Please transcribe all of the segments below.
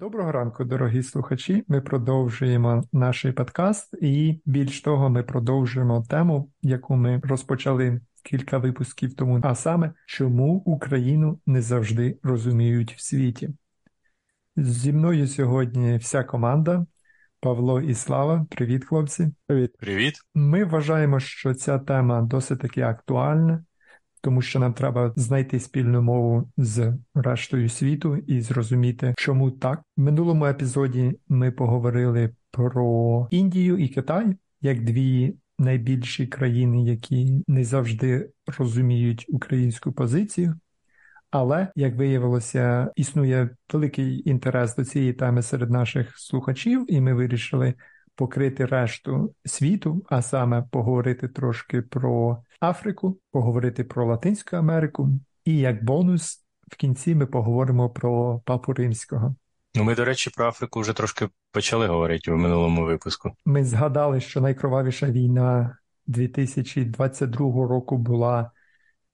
Доброго ранку, дорогі слухачі. Ми продовжуємо наш подкаст, і більш того, ми продовжуємо тему, яку ми розпочали кілька випусків тому, а саме, чому Україну не завжди розуміють в світі. Зі мною сьогодні вся команда. Павло і Слава, привіт, хлопці. Привіт. Привіт. Ми вважаємо, що ця тема досить таки актуальна, тому що нам треба знайти спільну мову з рештою світу і зрозуміти, чому так. В минулому епізоді ми поговорили про Індію і Китай як дві найбільші країни, які не завжди розуміють українську позицію. Але, як виявилося, існує великий інтерес до цієї теми серед наших слухачів, і ми вирішили покрити решту світу, а саме поговорити трошки про Африку, поговорити про Латинську Америку, і як бонус в кінці ми поговоримо про Папу Римського. Ну, ми, до речі, про Африку вже трошки почали говорити в минулому випуску. Ми згадали, що найкровавіша війна 2022 року була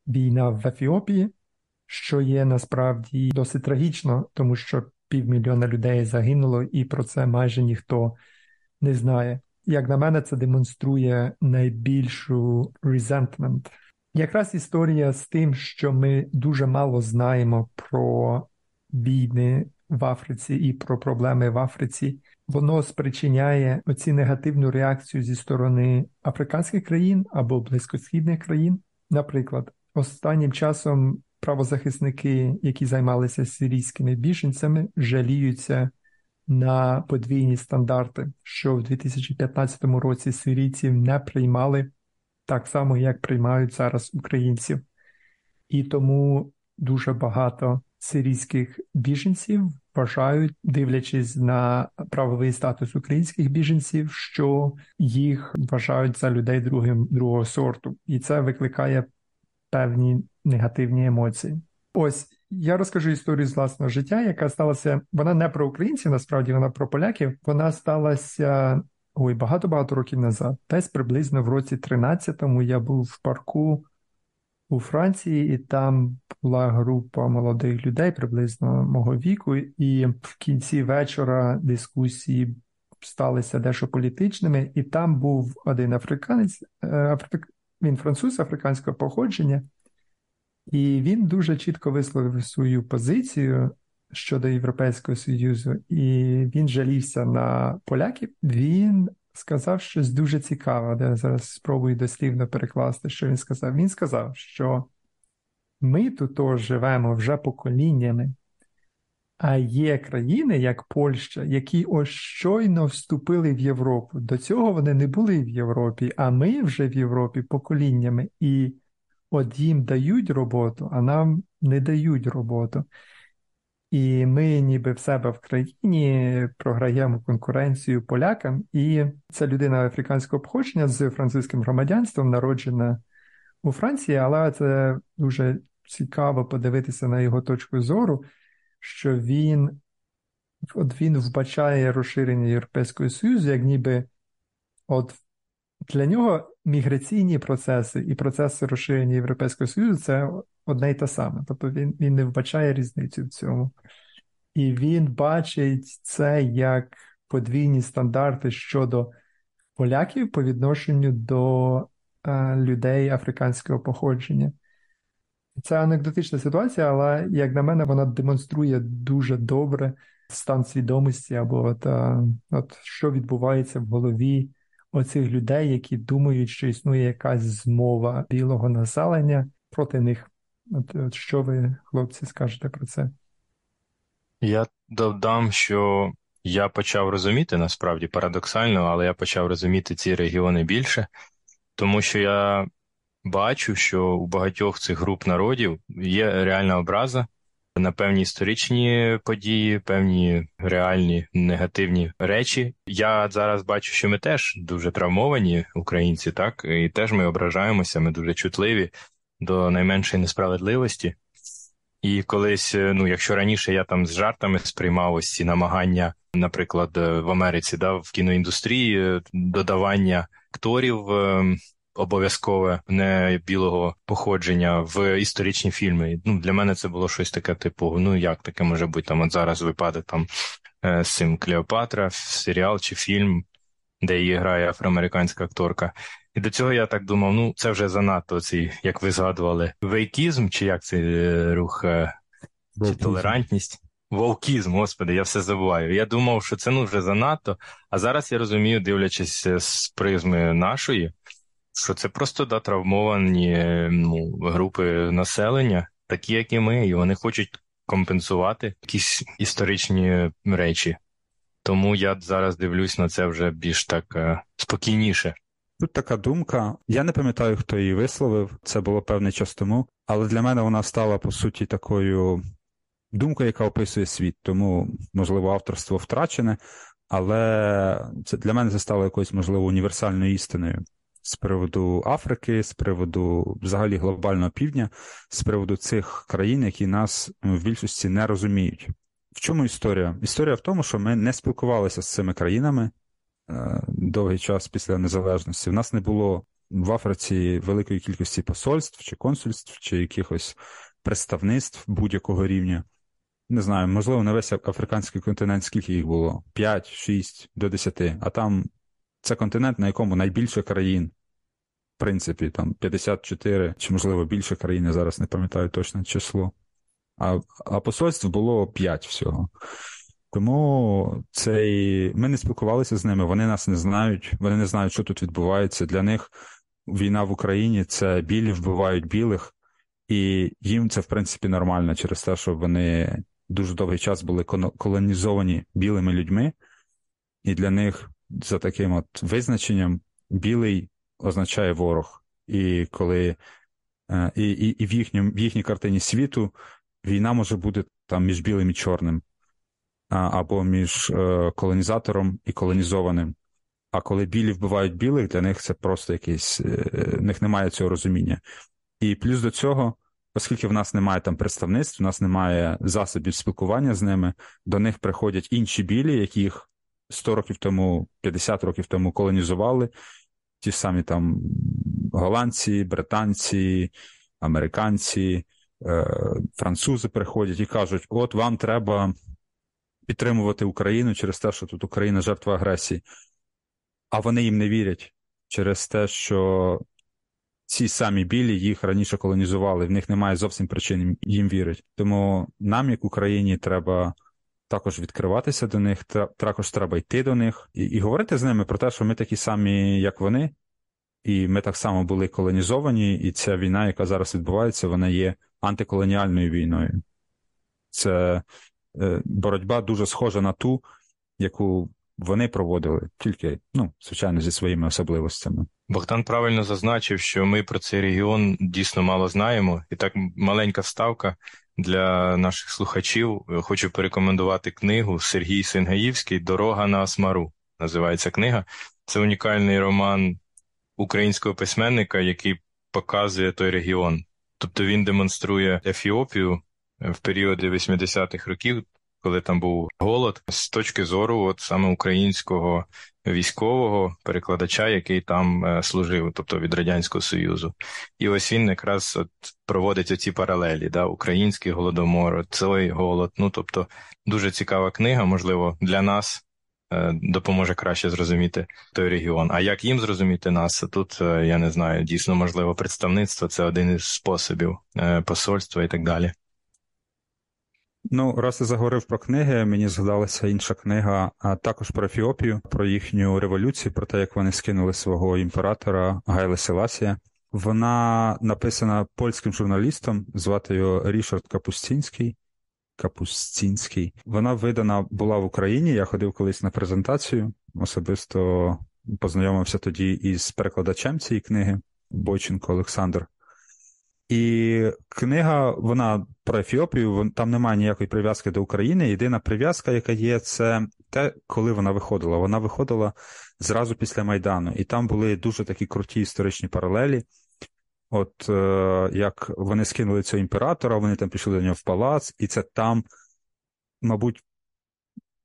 війна в Ефіопії, що є насправді досить трагічно, тому що півмільйона людей загинуло, і про це майже ніхто не знає. Як на мене, це демонструє найбільшу resentment. Якраз історія з тим, що ми дуже мало знаємо про війни в Африці і про проблеми в Африці, воно спричиняє оці негативну реакцію зі сторони африканських країн або близькосхідних країн. Наприклад, останнім часом правозахисники, які займалися сирійськими біженцями, жаліються на подвійні стандарти, що в 2015 році сирійців не приймали так само, як приймають зараз українців, і тому дуже багато сирійських біженців вважають, дивлячись на правовий статус українських біженців, що їх вважають за людей другим другого сорту, і це викликає певні негативні емоції. Ось я розкажу історію з власного життя, яка сталася. Вона не про українців, насправді вона про поляків. Вона сталася ой багато-багато років назад. Десь приблизно в році 13-му я був в парку у Франції, і там була група молодих людей, приблизно мого віку, і в кінці вечора дискусії сталися дещо політичними, і там був один африканець, е, африк... він француз африканського походження. І він дуже чітко висловив свою позицію щодо Європейського Союзу, і він жалівся на поляків. Він сказав щось дуже цікаве, я зараз спробую дослівно перекласти, що він сказав. Він сказав, що ми тут живемо вже поколіннями, а є країни, як Польща, які ось щойно вступили в Європу. До цього вони не були в Європі, а ми вже в Європі поколіннями. І От їм дають роботу, а нам не дають роботу. І ми, ніби в себе в країні, програємо конкуренцію полякам, і ця людина африканського походження з французьким громадянством, народжена у Франції, але це дуже цікаво подивитися на його точку зору, що він от він вбачає розширення Європейського Союзу, як ніби от для нього міграційні процеси і процеси розширення Європейського Союзу це одне й те саме. Тобто він, він не вбачає різницю в цьому. І він бачить це як подвійні стандарти щодо поляків по відношенню до е, людей африканського походження. Це анекдотична ситуація, але, як на мене, вона демонструє дуже добре стан свідомості або от, е, от що відбувається в голові оцих людей, які думають, що існує якась змова білого населення проти них. От, от Що ви, хлопці, скажете про це? Я додам, що я почав розуміти насправді парадоксально, але я почав розуміти ці регіони більше, тому що я бачу, що у багатьох цих груп народів є реальна образа на певні історичні події, певні реальні негативні речі. Я зараз бачу, що ми теж дуже травмовані, українці, так і теж ми ображаємося. Ми дуже чутливі до найменшої несправедливості. І колись, ну якщо раніше я там з жартами сприймав ось ці намагання, наприклад, в Америці, да, в кіноіндустрії додавання акторів ем, обов'язкове не білого походження в історичні фільми. Ну для мене це було щось таке, типу, ну як таке може бути там от зараз випадок там е, з цим Клеопатра, серіал чи фільм, де її грає афроамериканська акторка. І до цього я так думав: ну це вже занадто цей, як ви згадували, вейкізм, чи як цей е, рух, е, чи толерантність. Вовкізм, господи, я все забуваю. Я думав, що це ну вже занадто. А зараз я розумію, дивлячись з призми нашої, що це просто да, травмовані ну, групи населення, такі, як і ми, і вони хочуть компенсувати якісь історичні речі. Тому я зараз дивлюсь на це вже більш так е, спокійніше. Тут така думка. Я не пам'ятаю, хто її висловив, це було певний час тому, але для мене вона стала по суті такою думкою, яка описує світ. Тому, можливо, авторство втрачене, але це для мене це стало якоюсь, можливо, універсальною істиною з приводу Африки, з приводу взагалі глобального півдня, з приводу цих країн, які нас в більшості не розуміють. В чому історія? Історія в тому, що ми не спілкувалися з цими країнами е, довгий час після незалежності. В нас не було в Африці великої кількості посольств чи консульств, чи якихось представництв будь-якого рівня. Не знаю, можливо, на весь африканський континент, скільки їх було? 5, 6 до 10. А там це континент, на якому найбільше країн. Принципі, там 54 чи, можливо, більше країн, я зараз не пам'ятаю точне число. А а посольств було 5 всього. Тому цей... ми не спілкувалися з ними, вони нас не знають, вони не знають, що тут відбувається. Для них війна в Україні це білі вбивають білих, і їм це, в принципі, нормально через те, що вони дуже довгий час були колонізовані білими людьми, і для них за таким от визначенням білий означає ворог. І коли е, і, і, і в, їхньому, в їхній картині світу війна може бути там між білим і чорним, або між е, колонізатором і колонізованим. А коли білі вбивають білих, для них це просто якийсь, е, в них немає цього розуміння. І плюс до цього, оскільки в нас немає там представництв, у нас немає засобів спілкування з ними, до них приходять інші білі, яких 100 років тому, 50 років тому колонізували ті самі там голландці, британці, американці, е, французи приходять і кажуть: от вам треба підтримувати Україну через те, що тут Україна жертва агресії. А вони їм не вірять через те, що ці самі білі їх раніше колонізували, в них немає зовсім причин їм вірити. Тому нам, як Україні, треба також відкриватися до них, також треба йти до них і, і говорити з ними про те, що ми такі самі, як вони, і ми так само були колонізовані, і ця війна, яка зараз відбувається, вона є антиколоніальною війною. Це е, боротьба дуже схожа на ту, яку вони проводили, тільки, ну, звичайно, зі своїми особливостями. Богдан правильно зазначив, що ми про цей регіон дійсно мало знаємо, і так маленька вставка для наших слухачів. Хочу порекомендувати книгу Сергій Сингаївський Дорога на Асмару. Називається книга. Це унікальний роман українського письменника, який показує той регіон. Тобто він демонструє Ефіопію в періоди 80-х років, коли там був голод, з точки зору от саме українського військового перекладача, який там е, служив, тобто від радянського союзу, і ось він якраз от проводить оці паралелі, да, український голодомор, цілий голод. Ну тобто дуже цікава книга, можливо, для нас. Е, допоможе краще зрозуміти той регіон. А як їм зрозуміти нас? Тут е, я не знаю, дійсно можливо представництво це один із способів посольства і так далі. Ну, раз я заговорив про книги, мені згадалася інша книга, а також про Ефіопію, про їхню революцію, про те, як вони скинули свого імператора Гайла Селасія. Вона написана польським журналістом, звати його Рішард Капустінський. Капустінський. Вона видана була в Україні. Я ходив колись на презентацію, особисто познайомився тоді із перекладачем цієї книги Бойченко Олександр. І книга, вона про Ефіопію, там немає ніякої прив'язки до України. Єдина прив'язка, яка є, це те, коли вона виходила. Вона виходила зразу після Майдану, і там були дуже такі круті історичні паралелі. От е, як вони скинули цього імператора, вони там пішли до нього в палац, і це там, мабуть,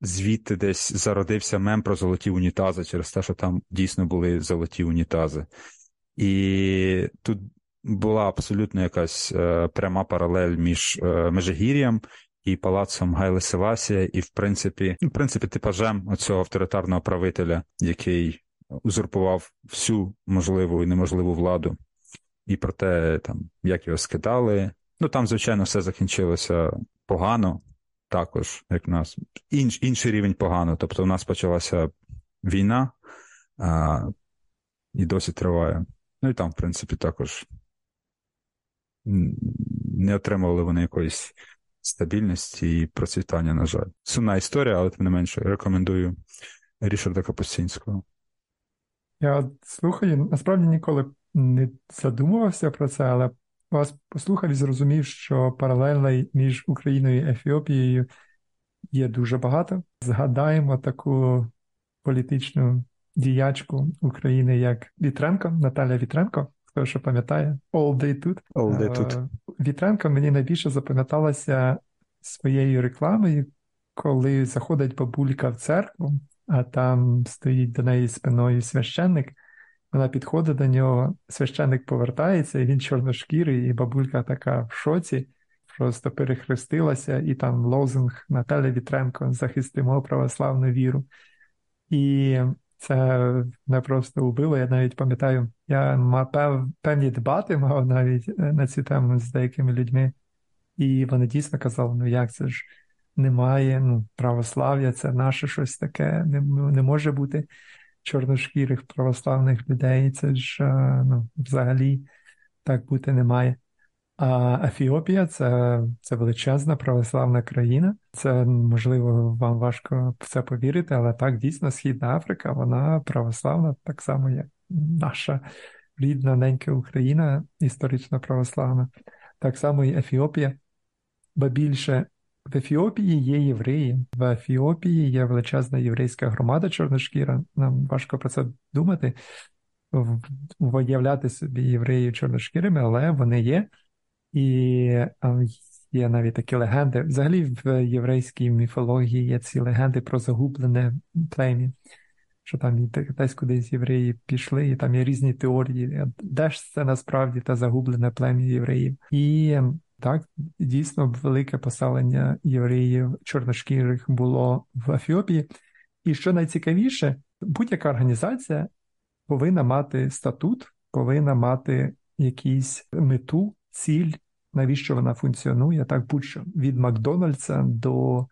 звідти десь зародився мем про золоті унітази через те, що там дійсно були золоті унітази. І тут була абсолютно якась е, пряма паралель між е, Межигір'ям і палацом Гайли Селасія, і в принципі, ну, в принципі, типажем оцього авторитарного правителя, який узурпував всю можливу і неможливу владу, і про те, там, як його скидали. Ну там, звичайно, все закінчилося погано, також, як у нас інш, інший рівень погано. Тобто, у нас почалася війна а, і досі триває. Ну і там, в принципі, також не отримували вони якоїсь стабільності і процвітання, на жаль. Сумна історія, але тим не менше рекомендую Рішарда Капустінського. Я слухаю, насправді ніколи не задумувався про це, але вас послухав і зрозумів, що паралелей між Україною і Ефіопією є дуже багато. Згадаємо таку політичну діячку України, як Вітренко, Наталя Вітренко. Хто що пам'ятає, All Day тут. All Day тут. Вітренко мені найбільше запам'яталася своєю рекламою, коли заходить бабулька в церкву, а там стоїть до неї спиною священник. Вона підходить до нього, священник повертається, і він чорношкірий, і бабулька така в шоці, просто перехрестилася, і там лозунг Наталя Вітренко захистимо православну віру. І це мене просто убило. Я навіть пам'ятаю, я мав певні дебати мав навіть е, на цю тему з деякими людьми, і вони дійсно казали: ну як це ж немає, ну, православ'я, це наше щось таке, не, не може бути чорношкірих православних людей. Це ж е, ну, взагалі так бути не має. А Ефіопія це це величезна православна країна. Це можливо вам важко в це повірити, але так дійсно Східна Африка, вона православна, так само, як наша рідна ненька Україна, історично православна, так само і Ефіопія. Бо більше в Ефіопії є євреї. В Ефіопії є величезна єврейська громада чорношкіра. Нам важко про це думати, виявляти собі євреїв чорношкірими, але вони є. І є навіть такі легенди. Взагалі в єврейській міфології є ці легенди про загублене плем'я, що там десь кудись євреї пішли, і там є різні теорії, де ж це насправді те загублене плем'я євреїв. І так, дійсно, велике поселення євреїв чорношкірих було в Ефіопії. І що найцікавіше, будь-яка організація повинна мати статут, повинна мати якусь мету, ціль, навіщо вона функціонує, так будь-що від Макдональдса до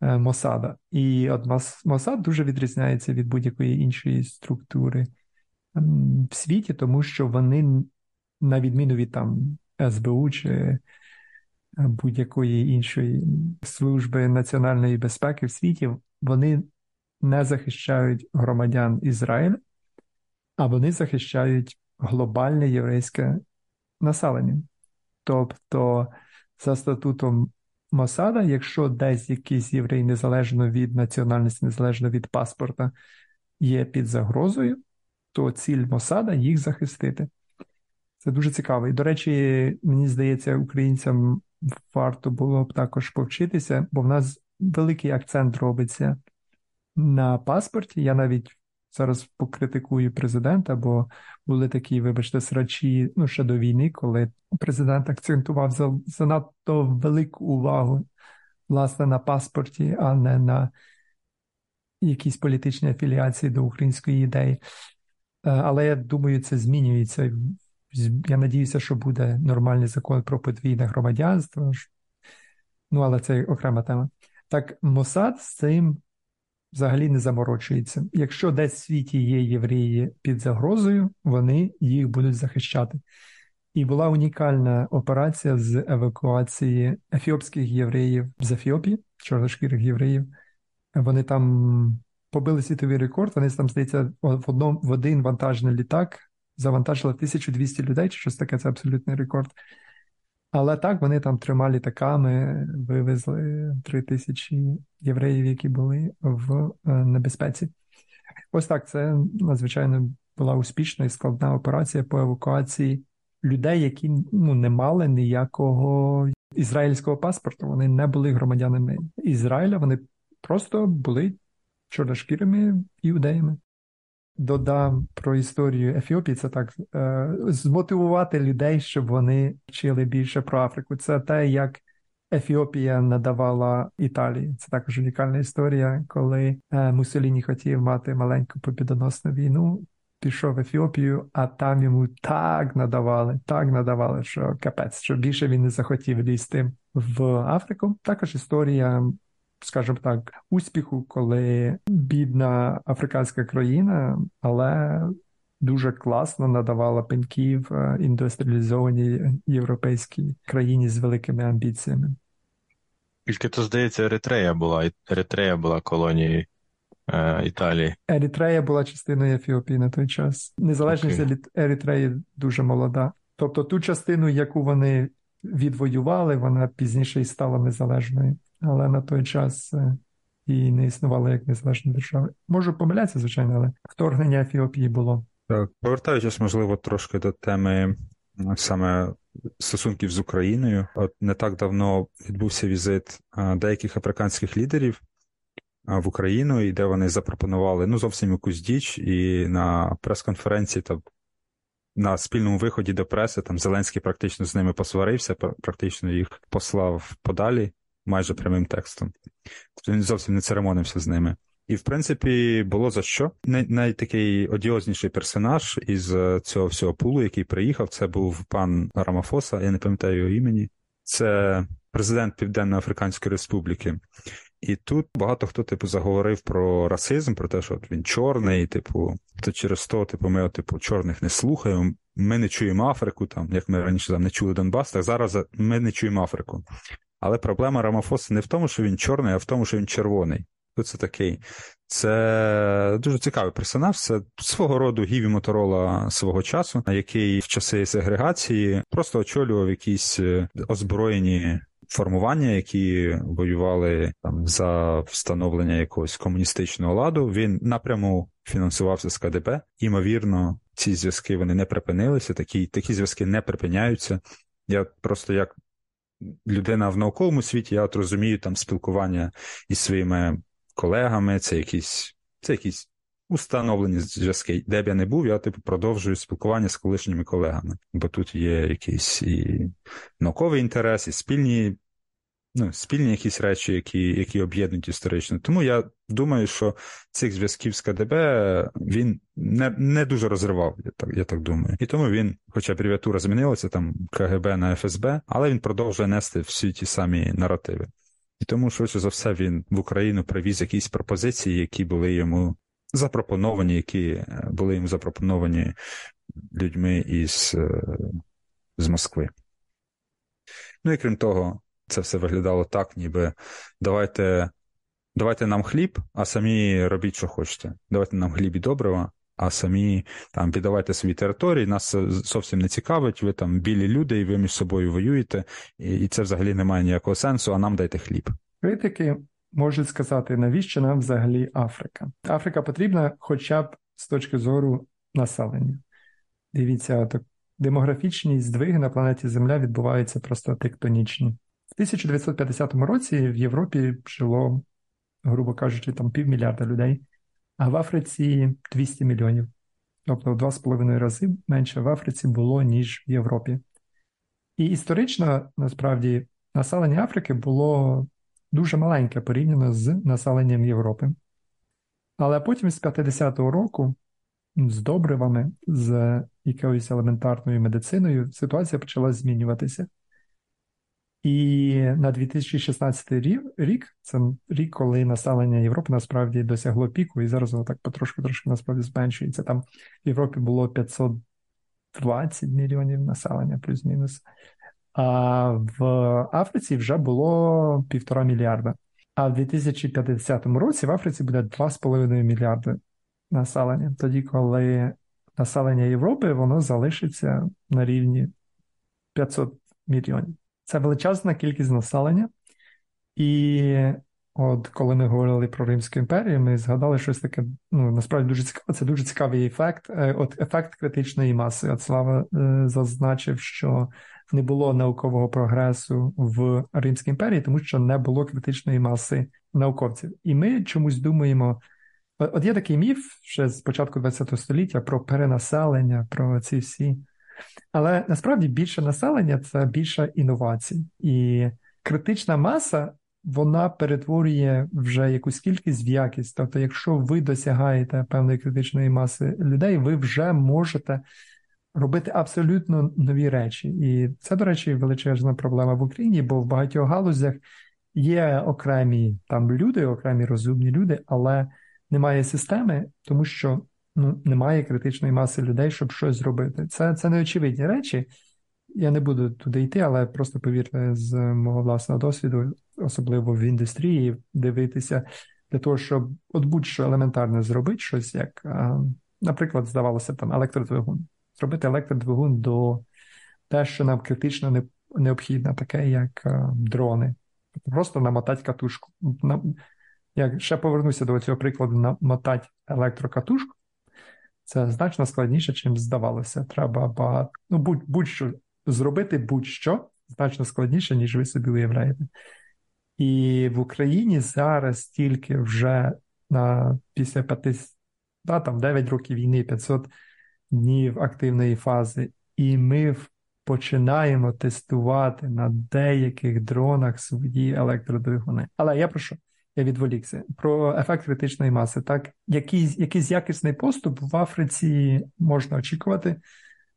е, Мосада. І от Мосад дуже відрізняється від будь-якої іншої структури в світі, тому що вони, на відміну від там СБУ чи е, будь-якої іншої служби національної безпеки в світі, вони не захищають громадян Ізраїля, а вони захищають глобальне єврейське населення. Тобто, за статутом Мосада, якщо десь якийсь єврей незалежно від національності, незалежно від паспорта, є під загрозою, то ціль Мосада їх захистити. Це дуже цікаво. І, до речі, мені здається, українцям варто було б також повчитися, бо в нас великий акцент робиться на паспорті. Я навіть зараз покритикую президента, бо були такі, вибачте, срачі ну, ще до війни, коли президент акцентував занадто велику увагу власне на паспорті, а не на якісь політичні афіліації до української ідеї. Е, але я думаю, це змінюється я надіюся, що буде нормальний закон про подвійне громадянство. Ну, але це окрема тема. Так, Мосад з цим взагалі не заморочується. Якщо десь в світі є євреї під загрозою, вони їх будуть захищати. І була унікальна операція з евакуації ефіопських євреїв з Ефіопії, чорношкірих євреїв. Вони там побили світовий рекорд, вони там, здається, в одному в один вантажний літак завантажили 1200 людей, чи щось таке, це абсолютний рекорд. Але так, вони там трьома літаками вивезли 3000 євреїв, які були в е, небезпеці. Ось так, це надзвичайно була успішна і складна операція по евакуації людей, які ну, не мали ніякого ізраїльського паспорту. Вони не були громадянами Ізраїля, вони просто були чорношкірими іудеями додам про історію Ефіопії, це так е, змотивувати людей, щоб вони вчили більше про Африку. Це те, як Ефіопія надавала Італії. Це також унікальна історія, коли е, Муссоліні хотів мати маленьку побідоносну війну. Пішов в Ефіопію, а там йому так надавали, так надавали, що капець, що більше він не захотів лізти в Африку. Також історія, скажімо так, успіху, коли бідна африканська країна, але дуже класно надавала пеньків е, індустріалізованій європейській країні з великими амбіціями. Тільки то, здається, Еритрея була. Еритрея була колонією е, Італії. Еритрея була частиною Ефіопії на той час. Незалежність Окей. Еритреї дуже молода. Тобто ту частину, яку вони відвоювали, вона пізніше і стала незалежною. Але на той час е, і не існувала як незалежна держава. Можу помилятися, звичайно, але вторгнення Ефіопії було. Так, повертаючись, можливо, трошки до теми саме стосунків з Україною. От не так давно відбувся візит деяких африканських лідерів в Україну, і де вони запропонували ну зовсім якусь діч, і на прес-конференції та на спільному виході до преси там Зеленський практично з ними посварився, практично їх послав подалі майже прямим текстом. Тобто він зовсім не церемонився з ними. І, в принципі, було за що. Най, найтакий одіозніший персонаж із е, цього всього пулу, який приїхав, це був пан Рамафоса, я не пам'ятаю його імені. Це президент Південно-Африканської Республіки. І тут багато хто, типу, заговорив про расизм, про те, що от він чорний, типу, то через то, типу, ми, типу, чорних не слухаємо. Ми не чуємо Африку, там, як ми раніше там не чули Донбас, так зараз ми не чуємо Африку. Але проблема Рамафоса не в тому, що він чорний, а в тому, що він червоний. Хто це такий? Це дуже цікавий персонаж. Це свого роду Гіві Моторола свого часу, який в часи сегрегації просто очолював якісь е, озброєні формування, які воювали там за встановлення якогось комуністичного ладу. Він напряму фінансувався з КДБ. Імовірно, ці зв'язки вони не припинилися. Такі, такі зв'язки не припиняються. Я просто як людина в науковому світі, я от розумію там спілкування із своїми колегами, це якісь, це якісь установлені зв'язки. Де б я не був, я типу продовжую спілкування з колишніми колегами, бо тут є якийсь і науковий інтерес, і спільні, ну, спільні якісь речі, які, які об'єднують історично. Тому я думаю, що цих зв'язків з КДБ він не, не дуже розривав, я так, я так думаю. І тому він, хоча абревіатура змінилася, там КГБ на ФСБ, але він продовжує нести всі ті самі наративи. І тому, швидше за все, він в Україну привіз якісь пропозиції, які були йому запропоновані, які е, були йому запропоновані людьми із е, з Москви. Ну і крім того, це все виглядало так, ніби давайте, давайте нам хліб, а самі робіть, що хочете. Давайте нам хліб і добрива, а самі там піддавайте свої території, нас зовсім не цікавить, ви там білі люди, і ви між собою воюєте, і, і це взагалі не має ніякого сенсу, а нам дайте хліб. Критики можуть сказати, навіщо нам взагалі Африка? Африка потрібна хоча б з точки зору населення. Дивіться, так, демографічні здвиги на планеті Земля відбуваються просто тектонічні. В 1950 році в Європі жило, грубо кажучи, там півмільярда людей, а в Африці 200 мільйонів. Тобто в два з половиною рази менше в Африці було, ніж в Європі. І історично, насправді, населення Африки було дуже маленьке порівняно з населенням Європи. Але потім з 50-го року з добривами, з якоюсь елементарною медициною ситуація почала змінюватися. І на 2016 рік, це рік, коли населення Європи насправді досягло піку, і зараз воно так потрошку-трошки насправді зменшується. Там в Європі було 520 мільйонів населення, плюс-мінус. А в Африці вже було півтора мільярда. А в 2050 році в Африці буде 2,5 мільярди населення. Тоді, коли населення Європи воно залишиться на рівні 500 мільйонів. Це величезна кількість населення. І от коли ми говорили про Римську імперію, ми згадали щось таке, ну насправді дуже цікаве. Це дуже цікавий ефект. От ефект критичної маси. От Слава е, зазначив, що не було наукового прогресу в Римській імперії, тому що не було критичної маси науковців. І ми чомусь думаємо. От є такий міф ще з початку ХХ століття про перенаселення, про ці всі. Але насправді більше населення це більше інновацій. І критична маса вона перетворює вже якусь кількість в якість. Тобто, якщо ви досягаєте певної критичної маси людей, ви вже можете робити абсолютно нові речі. І це, до речі, величезна проблема в Україні, бо в багатьох галузях є окремі там люди, окремі розумні люди, але немає системи, тому що ну, немає критичної маси людей, щоб щось зробити. Це, Це неочевидні речі. Я не буду туди йти, але просто повірте з мого власного досвіду, особливо в індустрії, дивитися для того, щоб от будь-що елементарне зробити щось, як, наприклад, здавалося там електродвигун. Зробити електродвигун до те, що нам критично необхідно, таке як дрони. Просто намотати катушку. Я ще повернуся до цього прикладу, намотати електрокатушку. Це значно складніше, ніж здавалося. Треба багато. Ну, будь, будь-що зробити будь-що значно складніше, ніж ви собі уявляєте. І в Україні зараз тільки вже на після 5, да, там 9 років війни, 500 днів активної фази, і ми починаємо тестувати на деяких дронах свої електродвигуни. Але я прошу, я відволікся про ефект критичної маси. Так, якийсь, якийсь якісний поступ в Африці можна очікувати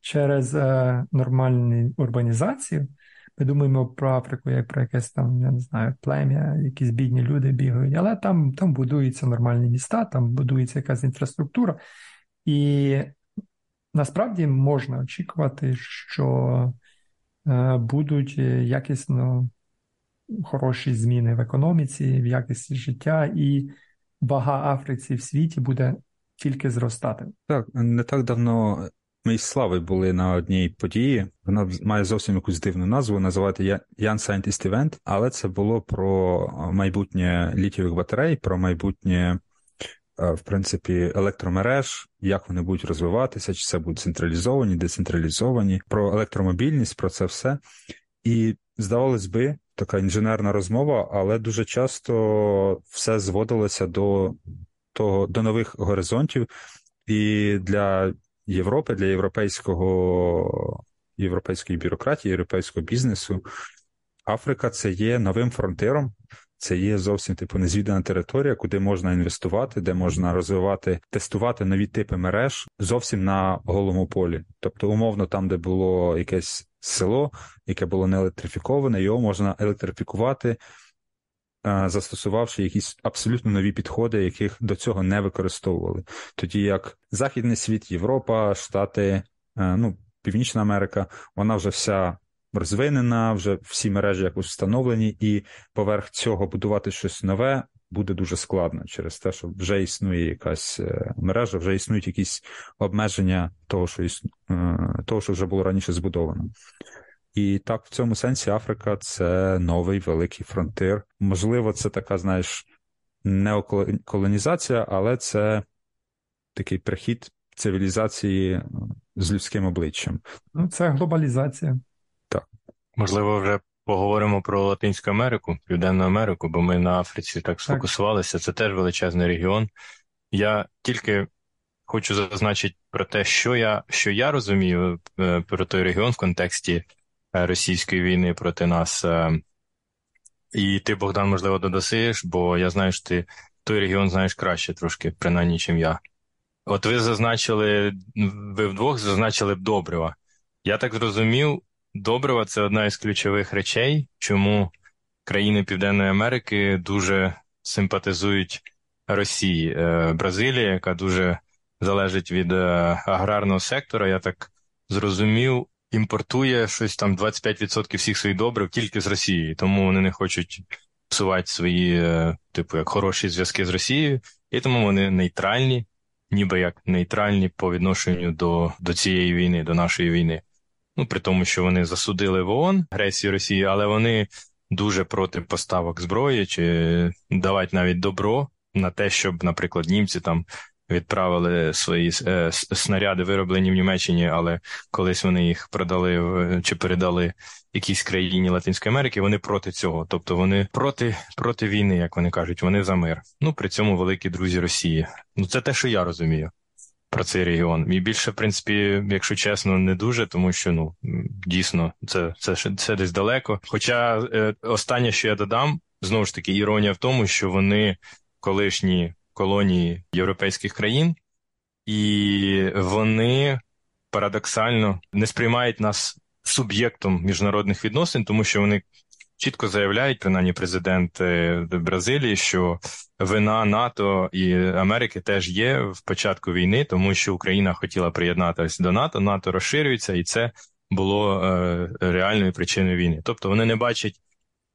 через е, нормальну урбанізацію. Ми думаємо про Африку як про якесь там, я не знаю, плем'я, якісь бідні люди бігають, але там там будуються нормальні міста, там будується якась інфраструктура. І насправді можна очікувати, що е, будуть якісно хороші зміни в економіці, в якості життя, і вага Африці в світі буде тільки зростати. Так, не так давно ми із Слави були на одній події. Вона має зовсім якусь дивну назву, називати Young Scientist Event, але це було про майбутнє літієвих батарей, про майбутнє, в принципі, електромереж, як вони будуть розвиватися, чи це будуть централізовані, децентралізовані, про електромобільність, про це все. І здавалось би, така інженерна розмова, але дуже часто все зводилося до того, до нових горизонтів. І для Європи, для європейського, європейської бюрократії, європейського бізнесу. Африка це є новим фронтиром, це є зовсім типу незвідана територія, куди можна інвестувати, де можна розвивати, тестувати нові типи мереж зовсім на голому полі. Тобто, умовно, там, де було якесь село, яке було не електрифіковане, його можна електрифікувати застосувавши якісь абсолютно нові підходи, яких до цього не використовували. Тоді як Західний світ, Європа, Штати, ну, Північна Америка, вона вже вся розвинена, вже всі мережі якось встановлені, і поверх цього будувати щось нове. Буде дуже складно через те, що вже існує якась е, мережа, вже існують якісь обмеження того, що існу... Е, того, що вже було раніше збудовано. І так, в цьому сенсі Африка це новий великий фронтир. Можливо, це така, знаєш, неоколонізація, але це такий прихід цивілізації з людським обличчям. Ну, це глобалізація. Так. Можливо, вже поговоримо про Латинську Америку, Південну Америку, бо ми на Африці так сфокусувалися. Це теж величезний регіон. Я тільки хочу зазначити про те, що я що я розумію е, про той регіон в контексті. Е, російської війни проти нас. Е, і ти, Богдан, можливо, додасиш, бо я знаю, що ти той регіон знаєш краще трошки, принаймні, чим я. От ви зазначили, ви вдвох зазначили б добрива. Я так зрозумів, добрива це одна із ключових речей, чому країни Південної Америки дуже симпатизують Росії. Е, Бразилія, яка дуже залежить від аграрного сектора, я так зрозумів, імпортує щось там 25% всіх своїх добрив тільки з Росії, тому вони не хочуть псувати свої, е, типу, як хороші зв'язки з Росією, і тому вони нейтральні, ніби як нейтральні по відношенню до, до цієї війни, до нашої війни. Ну, при тому, що вони засудили в ООН агресію Росії, але вони дуже проти поставок зброї чи давати навіть добро на те, щоб, наприклад, німці там відправили свої е, снаряди, вироблені в Німеччині, але колись вони їх продали в, чи передали якійсь країні Латинської Америки. Вони проти цього, тобто вони проти проти війни, як вони кажуть, вони за мир. Ну при цьому великі друзі Росії. Ну це те, що я розумію. Про цей регіон. І більше, в принципі, якщо чесно, не дуже, тому що ну дійсно це це, це десь далеко. Хоча е, останнє, що я додам, знову ж таки, іронія в тому, що вони колишні колонії європейських країн, і вони парадоксально не сприймають нас суб'єктом міжнародних відносин, тому що вони чітко заявляють, принаймні президент Бразилії, що вина НАТО і Америки теж є в початку війни, тому що Україна хотіла приєднатися до НАТО, НАТО розширюється, і це було е, реальною причиною війни. Тобто вони не бачать.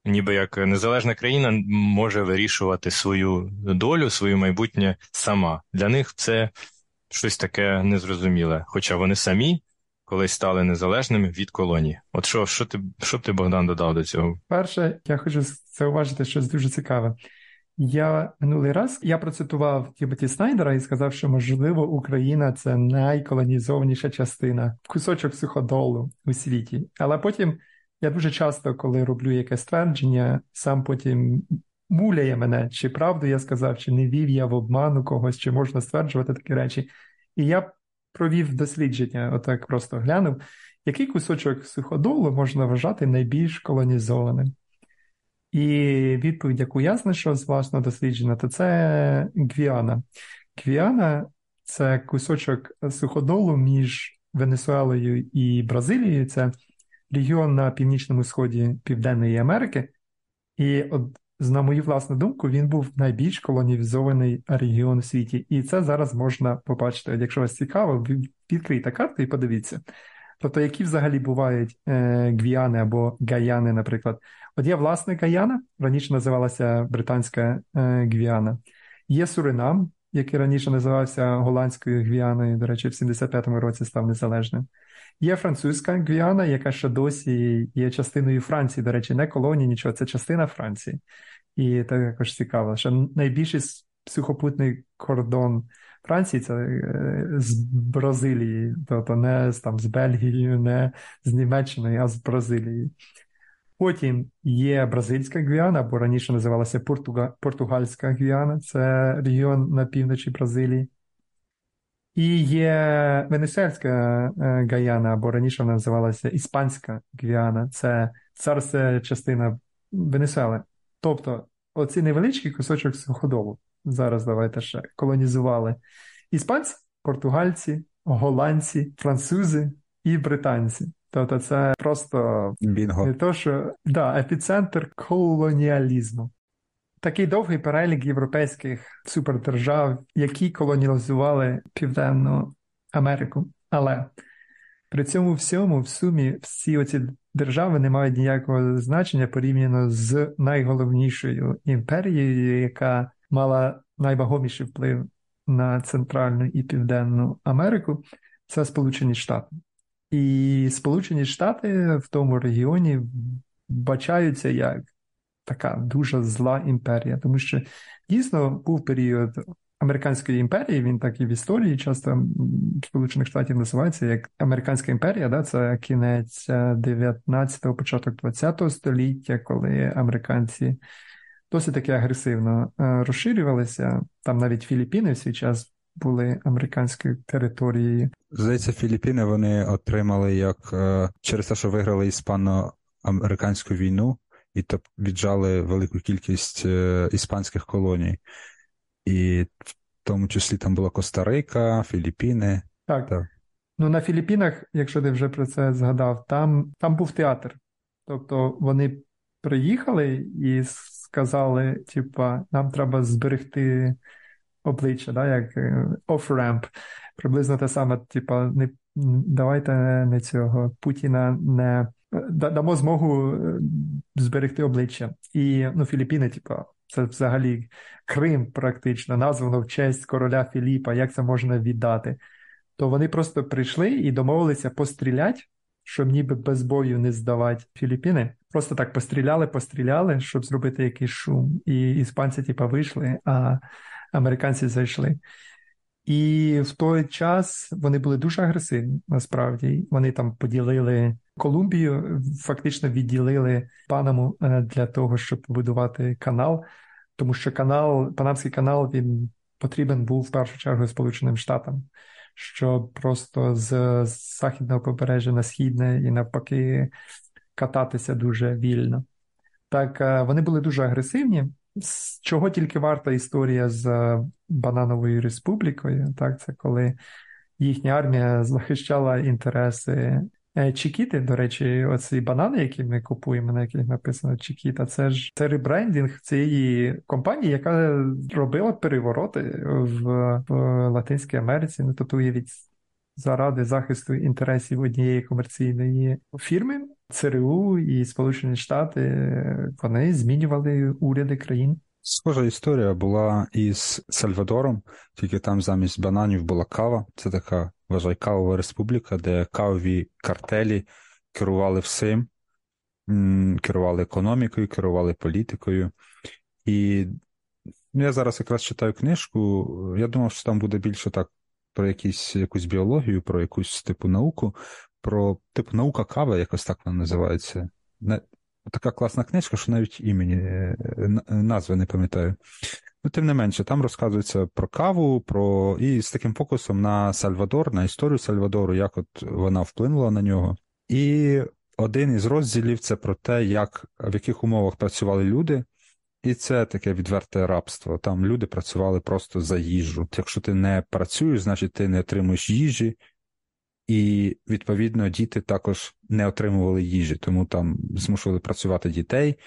Ніби як незалежна країна може вирішувати свою долю, своє майбутнє сама. Для них це щось таке незрозуміле. Хоча вони самі колись стали незалежними від колонії. От що що ти що б ти Богдан додав до цього? Перше, я хочу зауважити щось дуже цікаве. Я минулий раз я процитував Тімоті Снайдера і сказав, що можливо Україна це найколонізованіша частина, кусочок суходолу у світі. Але потім я дуже часто, коли роблю якесь твердження, сам потім муляє мене, чи правду я сказав, чи не вів я в обману когось, чи можна стверджувати такі речі. І я провів дослідження, отак просто глянув, який кусочок суходолу можна вважати найбільш колонізованим. І відповідь, яку я знайшов з власного дослідження, то це Гвіана. Гвіана це кусочок суходолу між Венесуелою і Бразилією. Це регіон на північному сході Південної Америки. І от на мою власну думку, він був найбільш колонізований регіон у світі, і це зараз можна побачити. Якщо вас цікаво, відкрийте карту і подивіться. Тобто, які взагалі бувають е, гвіани або гаяни, наприклад. От є власне Гаяна, раніше називалася Британська е, Гвіана. Є Суринам, який раніше називався Голландською Гвіаною, до речі, в 75-му році став незалежним. Є французька Гвіана, яка ще досі є частиною Франції, до речі, не колонії, нічого, це частина Франції. І це також цікаво, що найбільший сухопутний кордон Франції це е, з Бразилії, тобто не там, з Бельгією, не з Німеччиною, а з Бразилії. Потім є Бразильська Гвіана, або раніше називалася Португа... Португальська Гвіана, це регіон на півночі Бразилії. І є Венесуельська е, Гаяна, або раніше вона називалася Іспанська Гвіана, це царська частина Венесуели. Тобто, оці невеличкий кусочок суходолу. Зараз давайте ще колонізували іспанці, португальці, голландці, французи і британці. Тобто, це просто Бінго. не то, що да, епіцентр колоніалізму. Такий довгий перелік європейських супердержав, які колонізували Південну Америку. Але при цьому всьому, в сумі, всі оці держави не мають ніякого значення порівняно з найголовнішою імперією, яка мала найвагоміший вплив на Центральну і Південну Америку, це Сполучені Штати. І Сполучені Штати в тому регіоні бачаються як така дуже зла імперія, тому що дійсно був період американської імперії, він так і в історії часто Сполучених Штатів називається як Американська імперія, да, це кінець 19-го, початок 20-го століття, коли американці досить таки агресивно е, розширювалися. Там навіть Філіппіни в свій час були американською територією. Здається, Філіппіни вони отримали як е, через те, що виграли іспано-американську війну, і то віджали велику кількість е, іспанських колоній. І в тому числі там була Коста-Рика, Філіппіни. Так. так. Ну, на Філіппінах, якщо ти вже про це згадав, там там був театр. Тобто вони приїхали і сказали: типа, нам треба зберегти обличчя, да, як е, off-ramp. Приблизно те саме, типа, не давайте не цього Путіна не дамо змогу е, зберегти обличчя. І ну, Філіппіни, типа, це взагалі Крим, практично, названо в честь короля Філіпа, як це можна віддати. То вони просто прийшли і домовилися постріляти, щоб ніби без бою не здавати Філіппіни. Просто так постріляли, постріляли, щоб зробити якийсь шум. І іспанці, типа, вийшли, а американці зайшли. І в той час вони були дуже агресивні, насправді. Вони там поділили Колумбію, фактично відділили Панаму е, для того, щоб побудувати канал, тому що канал, Панамський канал, він потрібен був в першу чергу Сполученим Штатам, щоб просто з західного побережжя на східне і навпаки кататися дуже вільно. Так, е, вони були дуже агресивні. З чого тільки варта історія з Банановою Республікою, так, це коли їхня армія захищала інтереси Е, Чікіти, до речі, оці банани, які ми купуємо, на яких написано Чікіта, це ж це ребрендінг цієї компанії, яка робила перевороти в, в Латинській Америці. Ну, тобто уявіть, заради захисту інтересів однієї комерційної фірми ЦРУ і Сполучені Штати вони змінювали уряди країн. Схожа історія була із Сальвадором, тільки там замість бананів була кава. Це така вважай кавова республіка, де кавові картелі керували всім, керували економікою, керували політикою. І я зараз якраз читаю книжку. Я думав, що там буде більше так про якісь, якусь біологію, про якусь типу науку, про типу наука кави, якось так вона називається. Така класна книжка, що навіть імені е, назви не пам'ятаю. Ну, тим не менше, там розказується про каву, про і з таким фокусом на Сальвадор, на історію Сальвадору, як от вона вплинула на нього. І один із розділів це про те, як в яких умовах працювали люди, і це таке відверте рабство. Там люди працювали просто за їжу. Якщо ти не працюєш, значить ти не отримуєш їжі, і відповідно діти також не отримували їжі, тому там змушували працювати дітей.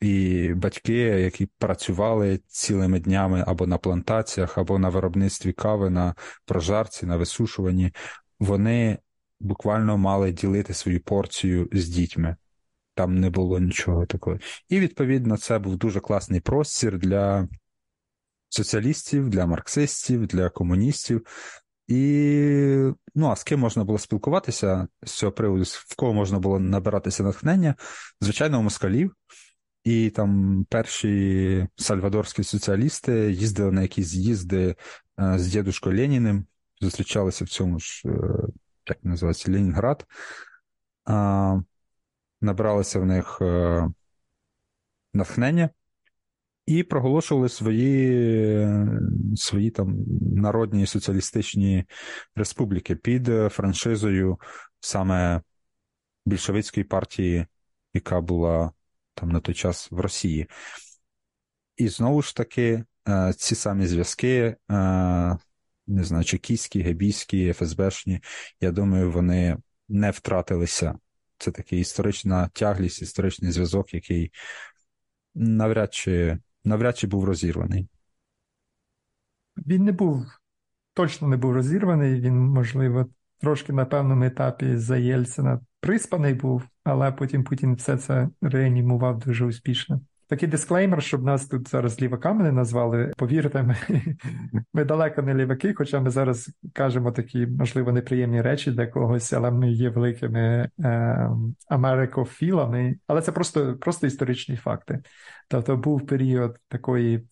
І батьки, які працювали цілими днями або на плантаціях, або на виробництві кави, на прожарці, на висушуванні, вони буквально мали ділити свою порцію з дітьми. Там не було нічого такого. І, відповідно, це був дуже класний простір для соціалістів, для марксистів, для комуністів. І ну, а з ким можна було спілкуватися з цього приводу, в кого можна було набиратися натхнення? Звичайно, у москалів. І там перші сальвадорські соціалісти їздили на якісь з'їзди е, з дідушкою Леніним, зустрічалися в цьому ж, е, як називається, Ленінград, набралися в них е, натхнення і проголошували свої свої там народні соціалістичні республіки під франшизою саме більшовицької партії, яка була там на той час в Росії. І знову ж таки, е, ці самі зв'язки, е, не знаю, чекійські, гебійські, ФСБшні, я думаю, вони не втратилися. Це така історична тяглість, історичний зв'язок, який навряд чи, навряд чи був розірваний. Він не був, точно не був розірваний, він, можливо, трошки на певному етапі за Єльцина приспаний був, але потім Путін все це реанімував дуже успішно. Такий дисклеймер, щоб нас тут зараз ліваками не назвали. Повірте, ми, ми далеко не ліваки, хоча ми зараз кажемо такі, можливо, неприємні речі для когось, але ми є великими е, америкофілами. Але це просто просто історичні факти. Тобто був період такої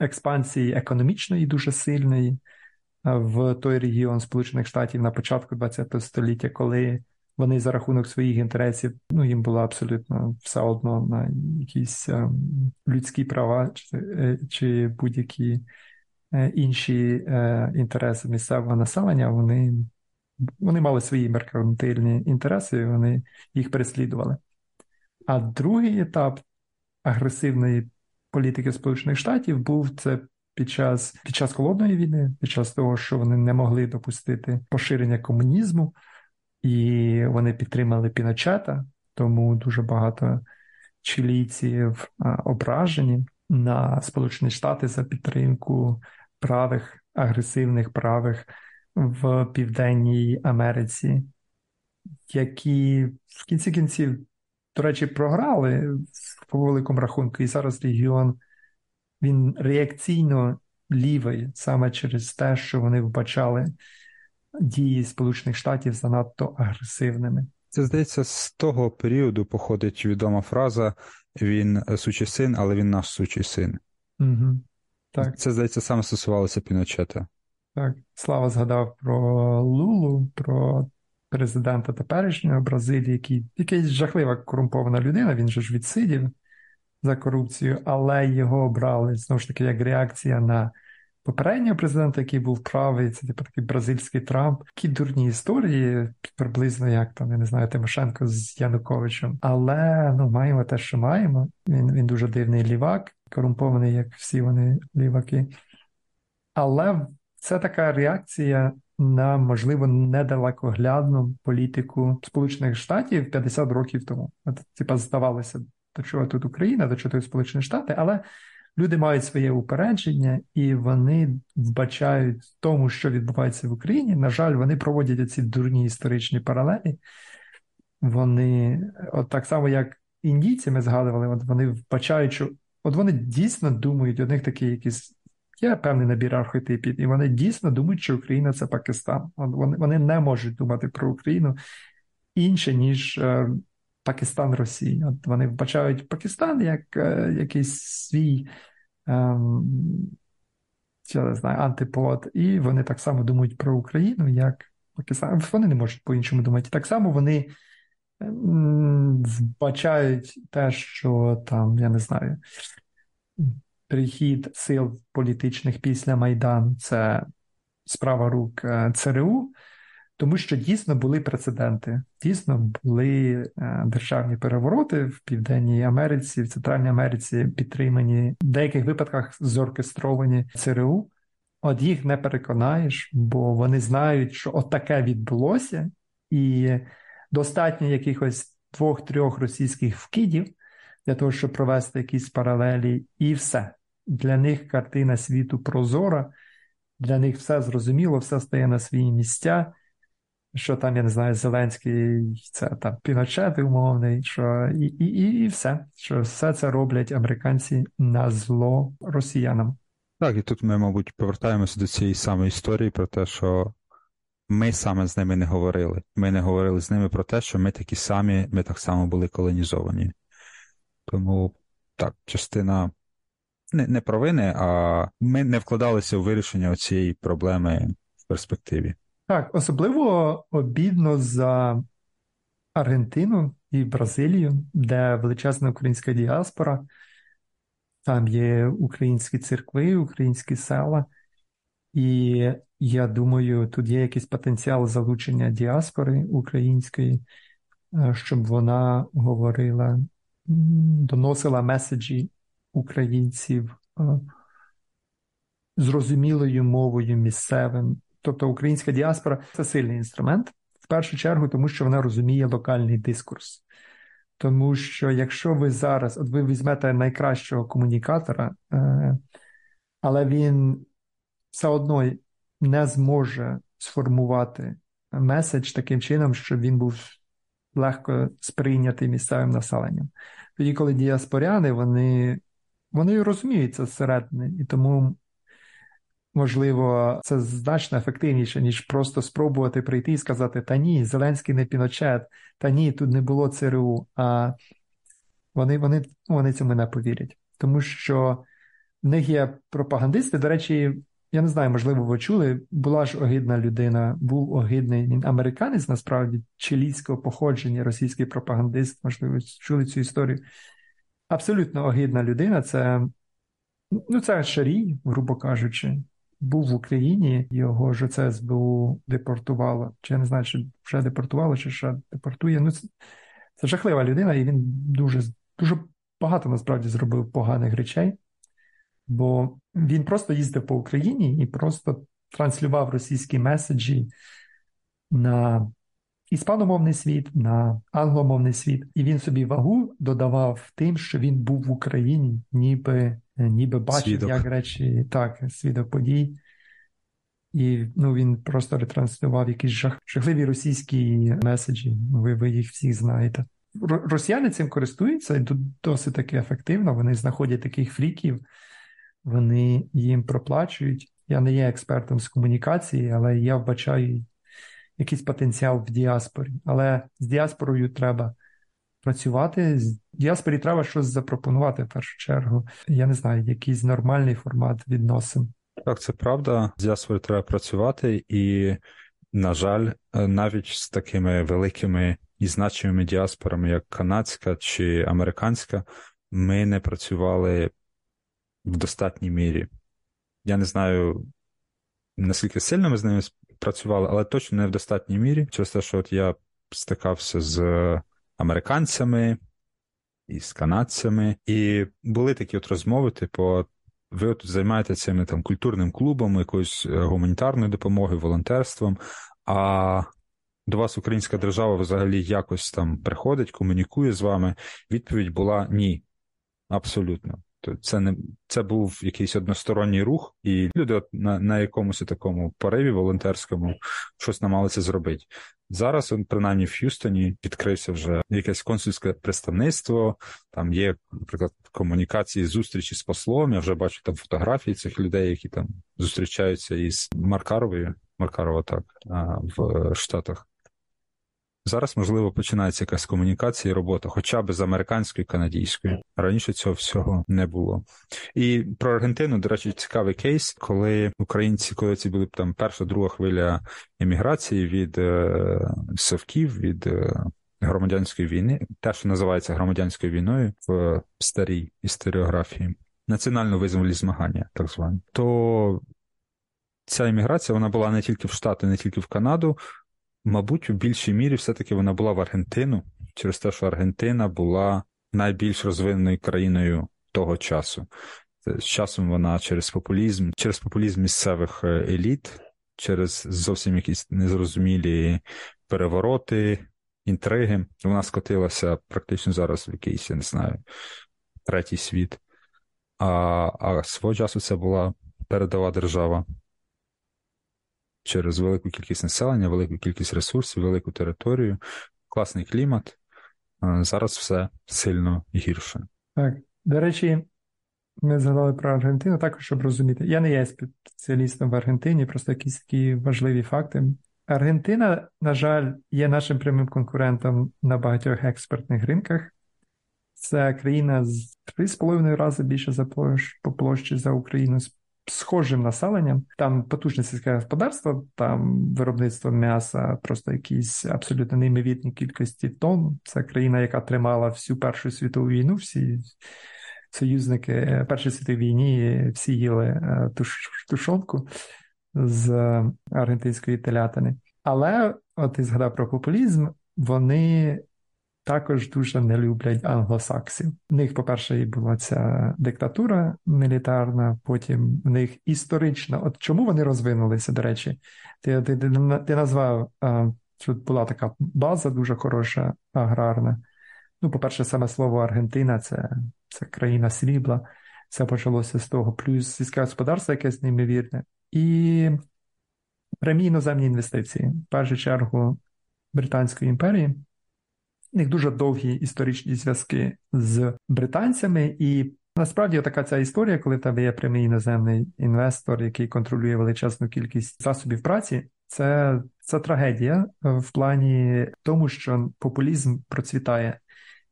експансії економічної, дуже сильної в той регіон Сполучених Штатів на початку ХХ століття, коли вони за рахунок своїх інтересів, ну їм було абсолютно все одно на якісь ем, людські права чи, е, чи будь-які е, інші е, інтереси місцевого населення, вони вони мали свої меркантильні інтереси, і вони їх переслідували. А другий етап агресивної політики Сполучених Штатів був це під час під час холодної війни, під час того, що вони не могли допустити поширення комунізму, і вони підтримали Піночета, тому дуже багато чилійців ображені на Сполучені Штати за підтримку правих агресивних правих в Південній Америці, які в кінці кінців, до речі, програли по великому рахунку, і зараз регіон він реакційно лівий саме через те, що вони вбачали дії Сполучених Штатів занадто агресивними. Це здається, з того періоду походить відома фраза: він сучий син, але він наш сучий син. Угу. Так. Це здається саме стосувалося Піночета. Так, Слава згадав про Лулу, про президента теперішнього Бразилії, який якийсь жахлива корумпована людина, він же ж відсидів за корупцію, але його обрали знову ж таки як реакція на попереднього президента, який був правий, це типу такий бразильський Трамп. Такі дурні історії, приблизно як там, я не знаю, Тимошенко з Януковичем. Але ну, маємо те, що маємо. Він він дуже дивний лівак, корумпований, як всі вони ліваки. Але це така реакція на можливо недалекоглядну політику Сполучених Штатів 50 років тому. Типа, здавалося, до чого тут Україна, до чого тут Сполучені Штати, але люди мають своє упередження і вони вбачають в тому, що відбувається в Україні. На жаль, вони проводять ці дурні історичні паралелі. Вони, от так само, як індійці, ми згадували, от вони вбачають, що от вони дійсно думають, у них такий якийсь є певний набір архетипів, і вони дійсно думають, що Україна це Пакистан. Вони вони не можуть думати про Україну інше, ніж е, Пакистан Росії. От Вони вбачають Пакистан як е, якийсь свій е, я не знаю, антипод, і вони так само думають про Україну, як Пакистан. Вони не можуть по-іншому думати. Так само вони. Вбачають те, що там, я не знаю, прихід сил політичних після Майдану це справа рук е, ЦРУ, тому що дійсно були прецеденти, дійсно були е, державні перевороти в Південній Америці, в Центральній Америці підтримані в деяких випадках зоркестровані ЦРУ. От їх не переконаєш, бо вони знають, що от таке відбулося, і достатньо якихось двох-трьох російських вкидів для того, щоб провести якісь паралелі, і все для них картина світу прозора, для них все зрозуміло, все стає на свої місця. Що там, я не знаю, Зеленський, це там Піночет умовний, що і, і, і все, що все це роблять американці на зло росіянам. Так, і тут ми, мабуть, повертаємося до цієї самої історії про те, що ми саме з ними не говорили. Ми не говорили з ними про те, що ми такі самі, ми так само були колонізовані. Тому так, частина не, не провини, а ми не вкладалися у вирішення цієї проблеми в перспективі. Так, особливо обідно за Аргентину і Бразилію, де величезна українська діаспора, там є українські церкви, українські села, і я думаю, тут є якийсь потенціал залучення діаспори української, е, щоб вона говорила, доносила меседжі українців е, зрозумілою мовою місцевим. Тобто українська діаспора це сильний інструмент, в першу чергу, тому що вона розуміє локальний дискурс. Тому що якщо ви зараз, от ви візьмете найкращого комунікатора, е, але він все одно не зможе сформувати меседж таким чином, щоб він був легко сприйнятий місцевим населенням. Тоді, коли діаспоряни, вони вони розуміють зсередини, і тому, можливо, це значно ефективніше, ніж просто спробувати прийти і сказати: Та ні, Зеленський не піночет, та ні, тут не було ЦРУ. А вони, вони, вони цьому не повірять. Тому що в них є пропагандисти. До речі, я не знаю, можливо, ви чули, була ж огидна людина, був огидний американець, насправді, чилійського походження, російський пропагандист, можливо, чули цю історію абсолютно огидна людина. Це ну, це Шарій, грубо кажучи, був в Україні, його ж це СБУ депортувало. Чи я не знаю, чи вже депортувало, чи ще депортує. Ну, Це, це жахлива людина, і він дуже, дуже багато насправді зробив поганих речей, бо він просто їздив по Україні і просто транслював російські меседжі на іспаномовний світ, на англомовний світ, і він собі вагу додавав тим, що він був в Україні, ніби ніби бачив, свідок. як речі, так, свідок подій. І ну, він просто ретранслював якісь жах, жахливі російські меседжі. Ви ви їх всі знаєте. Росіяни цим користуються досить таки ефективно. Вони знаходять таких фріків, вони їм проплачують. Я не є експертом з комунікації, але я вбачаю якийсь потенціал в діаспорі. Але з діаспорою треба працювати. З діаспорі треба щось запропонувати в першу чергу. Я не знаю, якийсь нормальний формат відносин. Так, це правда. З діаспорою треба працювати, і, на жаль, навіть з такими великими і значимими діаспорами, як канадська чи американська, ми не працювали в достатній мірі. Я не знаю, наскільки сильно ми з ними працювали, але точно не в достатній мірі. Через те, що от я стикався з американцями і з канадцями, і були такі от розмови, типу, ви от займаєтеся цими там культурним клубом, якоюсь е, гуманітарною допомогою, волонтерством. А до вас українська держава взагалі якось там приходить, комунікує з вами. Відповідь була ні. Абсолютно. Це не це був якийсь односторонній рух, і люди на на якомусь такому пориві волонтерському щось намагалися зробити. Зараз, принаймні, в Х'юстоні відкрився вже якесь консульське представництво. Там є, наприклад, комунікації, зустрічі з послом. Я вже бачу там фотографії цих людей, які там зустрічаються із Маркаровою. Маркарова так в Штатах. Зараз, можливо, починається якась комунікація і робота, хоча б з американською канадійською. Раніше цього всього не було. І про Аргентину, до речі, цікавий кейс, коли українці, коли ці були там перша друга хвиля еміграції від е, совків, від е, громадянської війни, те, що називається громадянською війною в старій історіографії, національно визволі змагання, так звані, то ця еміграція вона була не тільки в Штати, не тільки в Канаду. Мабуть, у більшій мірі все-таки вона була в Аргентину, через те, що Аргентина була найбільш розвиненою країною того часу. З часом вона через популізм, через популізм місцевих е, еліт, через зовсім якісь незрозумілі перевороти, інтриги. Вона скотилася практично зараз в якийсь, я не знаю, третій світ. А а свого часу це була передова держава через велику кількість населення, велику кількість ресурсів, велику територію, класний клімат. Зараз все сильно гірше. Так, до речі, ми згадали про Аргентину, також щоб розуміти. Я не є спеціалістом в Аргентині, просто якісь такі важливі факти. Аргентина, на жаль, є нашим прямим конкурентом на багатьох експортних ринках. Це країна з 3,5 рази більше за площ, по площі за Україну схожим населенням. Там потужне сільське господарство, там виробництво м'яса, просто якісь абсолютно неймовірні кількості тонн. Це країна, яка тримала всю Першу світову війну. Всі союзники Першої світової війні всі їли е, туш, тушонку з аргентинської телятини. Але от ти згадав про популізм, вони також дуже не люблять англосаксів. В них, по-перше, і була ця диктатура мілітарна, потім в них історична. От чому вони розвинулися, до речі, ти ти, ти, назвав, що була така база дуже хороша, аграрна. Ну, по-перше, саме слово Аргентина це, це країна срібла. Це почалося з того, плюс сільське господарство якесь неймовірне. І прямі іноземні інвестиції, в першу чергу Британської імперії. У них дуже довгі історичні зв'язки з британцями, і насправді така ця історія, коли в тебе є прямий іноземний інвестор, який контролює величезну кількість засобів праці, це це трагедія в плані тому, що популізм процвітає.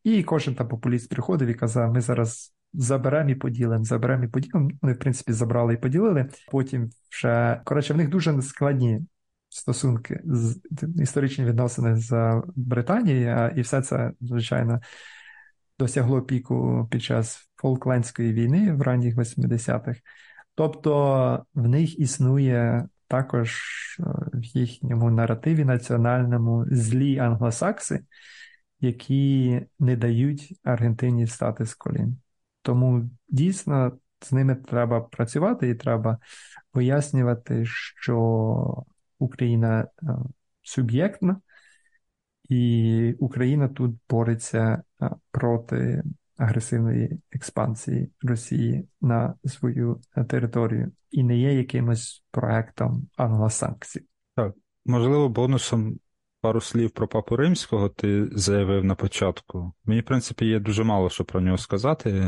І кожен там популіст приходив і казав: ми зараз заберемо і поділимо, заберемо і поділимо. Вони, в принципі, забрали і поділили. Потім вже коротше, в них дуже складні стосунки, з історичні відносини з Британією, і все це, звичайно, досягло піку під час Фолклендської війни в ранніх 80-х. Тобто в них існує також е, в їхньому наративі національному злі англосакси, які не дають Аргентині встати з колін. Тому дійсно з ними треба працювати і треба пояснювати, що Україна е, суб'єктна, і Україна тут бореться е, проти агресивної експансії Росії на свою е, територію і не є якимось проектом англосанкцій. Так, можливо, бонусом. Пару слів про папу римського ти заявив на початку. Мені, в принципі, є дуже мало що про нього сказати.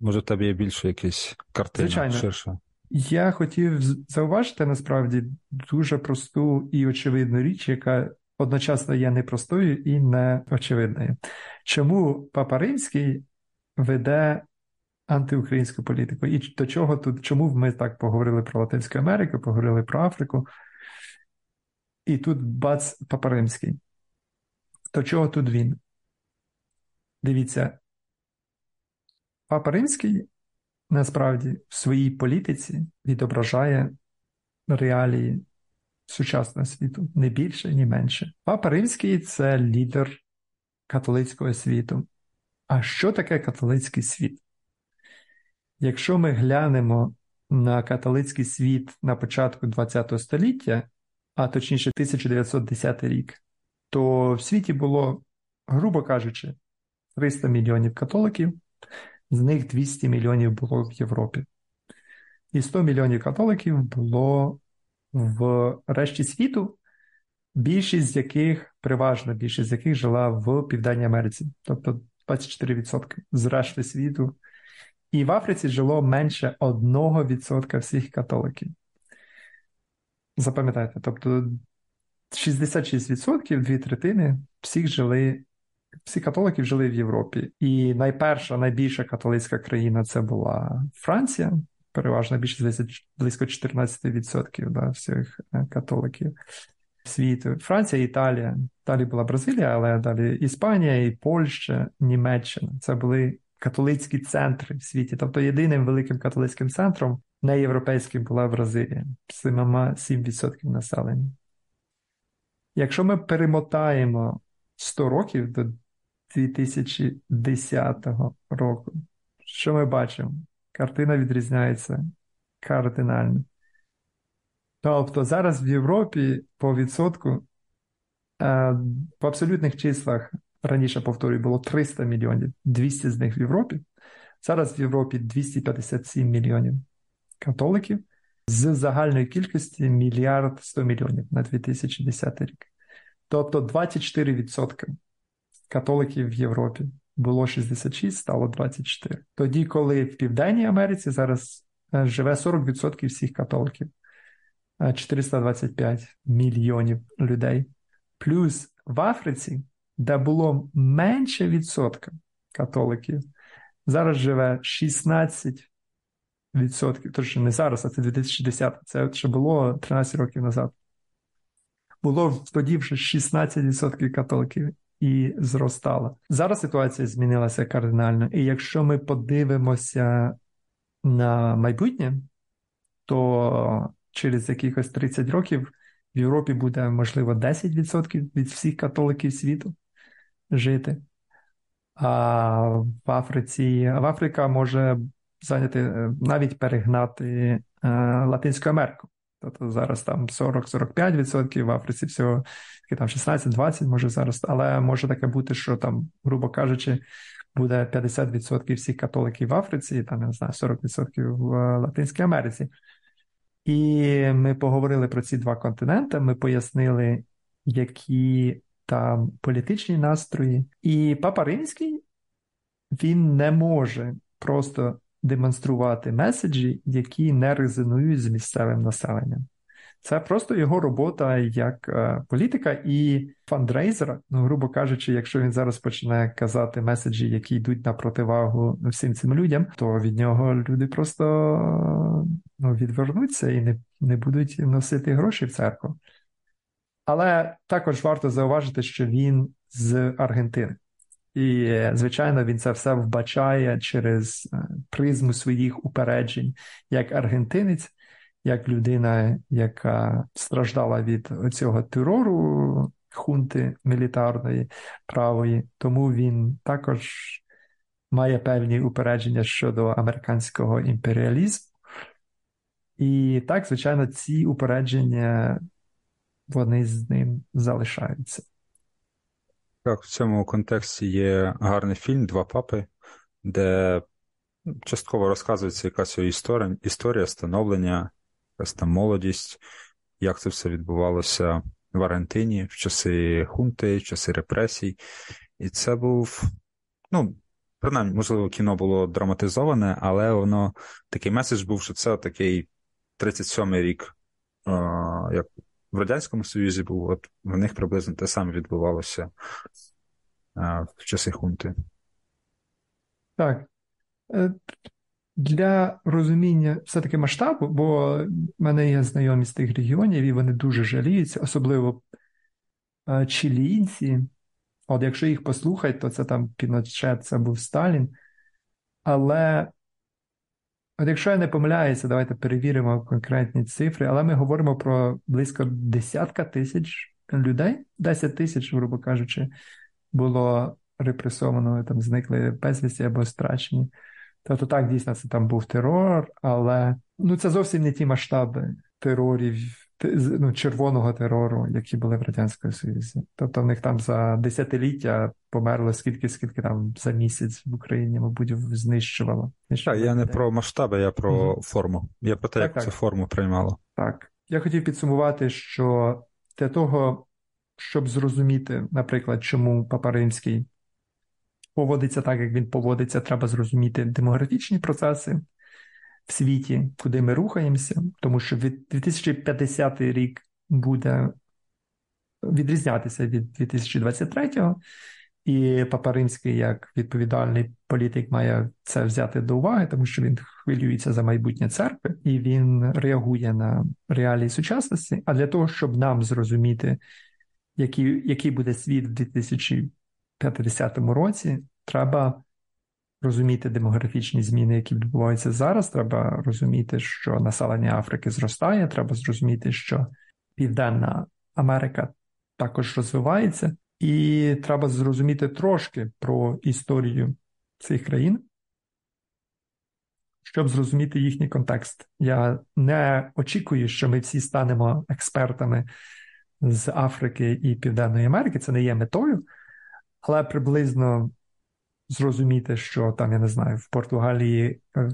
Може, в тебе є більше якісь картина Звичайно. ширша. Я хотів зауважити насправді дуже просту і очевидну річ, яка одночасно є непростою і неочевидною. Чому Папа Римський веде антиукраїнську політику? І до чого тут, чому ми так поговорили про Латинську Америку, поговорили про Африку? І тут бац Папа Римський. До чого тут він? Дивіться, Папа Римський насправді в своїй політиці відображає реалії сучасного світу, не більше, ні менше. Папа Римський це лідер католицького світу. А що таке католицький світ? Якщо ми глянемо на католицький світ на початку ХХ століття, а точніше 1910 рік, то в світі було, грубо кажучи, 300 мільйонів католиків, з них 200 мільйонів було в Європі. І 100 мільйонів католиків було в решті світу, більшість з яких, переважна більшість з яких жила в Південній Америці, тобто 24% з решти світу. І в Африці жило менше 1% всіх католиків. Запам'ятайте, тобто 66%, дві третини всіх жили, всі католики жили в Європі. І найперша, найбільша католицька країна це була Франція, переважно більше близько 14% да, всіх е, католиків світу. Франція, Італія. Далі була Бразилія, але далі Іспанія, і Польща, Німеччина. Це були католицькі центри в світі. Тобто єдиним великим католицьким центром неєвропейським була Бразилія з 7% населення. Якщо ми перемотаємо 100 років до 2010 року, що ми бачимо? Картина відрізняється кардинально. Тобто зараз в Європі по відсотку е, в абсолютних числах раніше повторюю, було 300 мільйонів, 200 з них в Європі. Зараз в Європі 257 мільйонів католиків з загальної кількості мільярд 100 мільйонів на 2010 рік. Тобто 24% католиків в Європі. Було 66, стало 24. Тоді, коли в Південній Америці зараз е, живе 40% всіх католиків, 425 е, мільйонів людей. Плюс в Африці, де було менше відсотка католиків, зараз живе 16 відсотків. Тож не зараз, а це 2010, це ще було 13 років назад. Було тоді вже 16% католиків і зростало. Зараз ситуація змінилася кардинально. І якщо ми подивимося на майбутнє, то через якихось 30 років в Європі буде, можливо, 10% від всіх католиків світу жити. А в Африці, в Африка може зайняти навіть перегнати Латинську Америку. Тобто зараз там 40-45%, в Африці всього там 16-20% може зараз, але може таке бути, що там, грубо кажучи, буде 50% всіх католиків в Африці, і там, я не знаю, 40% в Латинській Америці. І ми поговорили про ці два континенти. Ми пояснили, які там політичні настрої. І Папа Римський він не може просто демонструвати меседжі, які не резонують з місцевим населенням. Це просто його робота як е, політика і фандрейзера. Ну, грубо кажучи, якщо він зараз починає казати меседжі, які йдуть на противагу всім цим людям, то від нього люди просто ну, відвернуться і не, не будуть носити гроші в церкву. Але також варто зауважити, що він з Аргентини. І, звичайно, він це все вбачає через е, призму своїх упереджень як аргентинець, як людина, яка страждала від цього терору хунти мілітарної правої, тому він також має певні упередження щодо американського імперіалізму. І так, звичайно, ці упередження вони з ним залишаються. Так, в цьому контексті є гарний фільм Два папи, де частково розказується якась історія, історія становлення, якась там молодість, як це все відбувалося в Аргентині в часи хунти, в часи репресій. І це був, ну, принаймні, можливо, кіно було драматизоване, але воно такий меседж був, що це такий 37-й рік, як в Радянському Союзі був, от в них приблизно те саме відбувалося в часи хунти. Так. Е, для розуміння все-таки масштабу, бо в мене є знайомі з тих регіонів, і вони дуже жаліються, особливо е, чилійці. От якщо їх послухати, то це там Піночет, це був Сталін. Але От якщо я не помиляюся, давайте перевіримо конкретні цифри, але ми говоримо про близько десятка тисяч людей, 10 тисяч, грубо кажучи, було репресовано, там зникли безвісті або страчені. Тобто так, дійсно, це там був терор, але ну це зовсім не ті масштаби терорів, ну, червоного терору, які були в Радянському Союзі. Тобто в них там за десятиліття померло скільки, скільки там за місяць в Україні, мабуть, знищувало. Так, я не про масштаби, я про форму. Я про те, Так, як так. це форму приймало. Так. Я хотів підсумувати, що для того, щоб зрозуміти, наприклад, чому Папа Римський поводиться так, як він поводиться, треба зрозуміти демографічні процеси в світі, куди ми рухаємося, тому що від 2050 рік буде відрізнятися від 2023-го, і Папа Римський, як відповідальний політик, має це взяти до уваги, тому що він хвилюється за майбутнє церкви і він реагує на реалії сучасності. А для того, щоб нам зрозуміти, який, який буде світ в 2050 році, треба розуміти демографічні зміни, які відбуваються зараз. Треба розуміти, що населення Африки зростає. Треба зрозуміти, що Південна Америка також розвивається, і треба зрозуміти трошки про історію цих країн, щоб зрозуміти їхній контекст. Я не очікую, що ми всі станемо експертами з Африки і Південної Америки. Це не є метою, але приблизно зрозуміти, що там, я не знаю, в Португалії, е,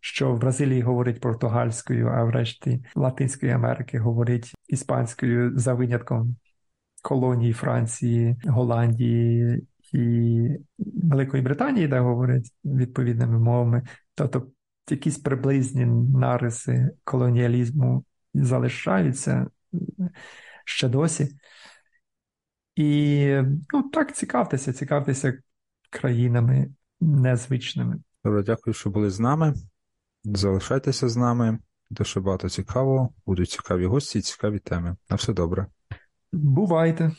що в Бразилії говорить португальською, а в решті Латинської Америки говорить іспанською за винятком колонії Франції, Голландії і Великої Британії, де говорять відповідними мовами. Тобто якісь приблизні нариси колоніалізму залишаються ще досі. І ну, так цікавтеся, цікавтеся країнами незвичними. Добре, дякую, що були з нами. Залишайтеся з нами. Дуже багато цікавого. Будуть цікаві гості і цікаві теми. На все добре. Бувайте!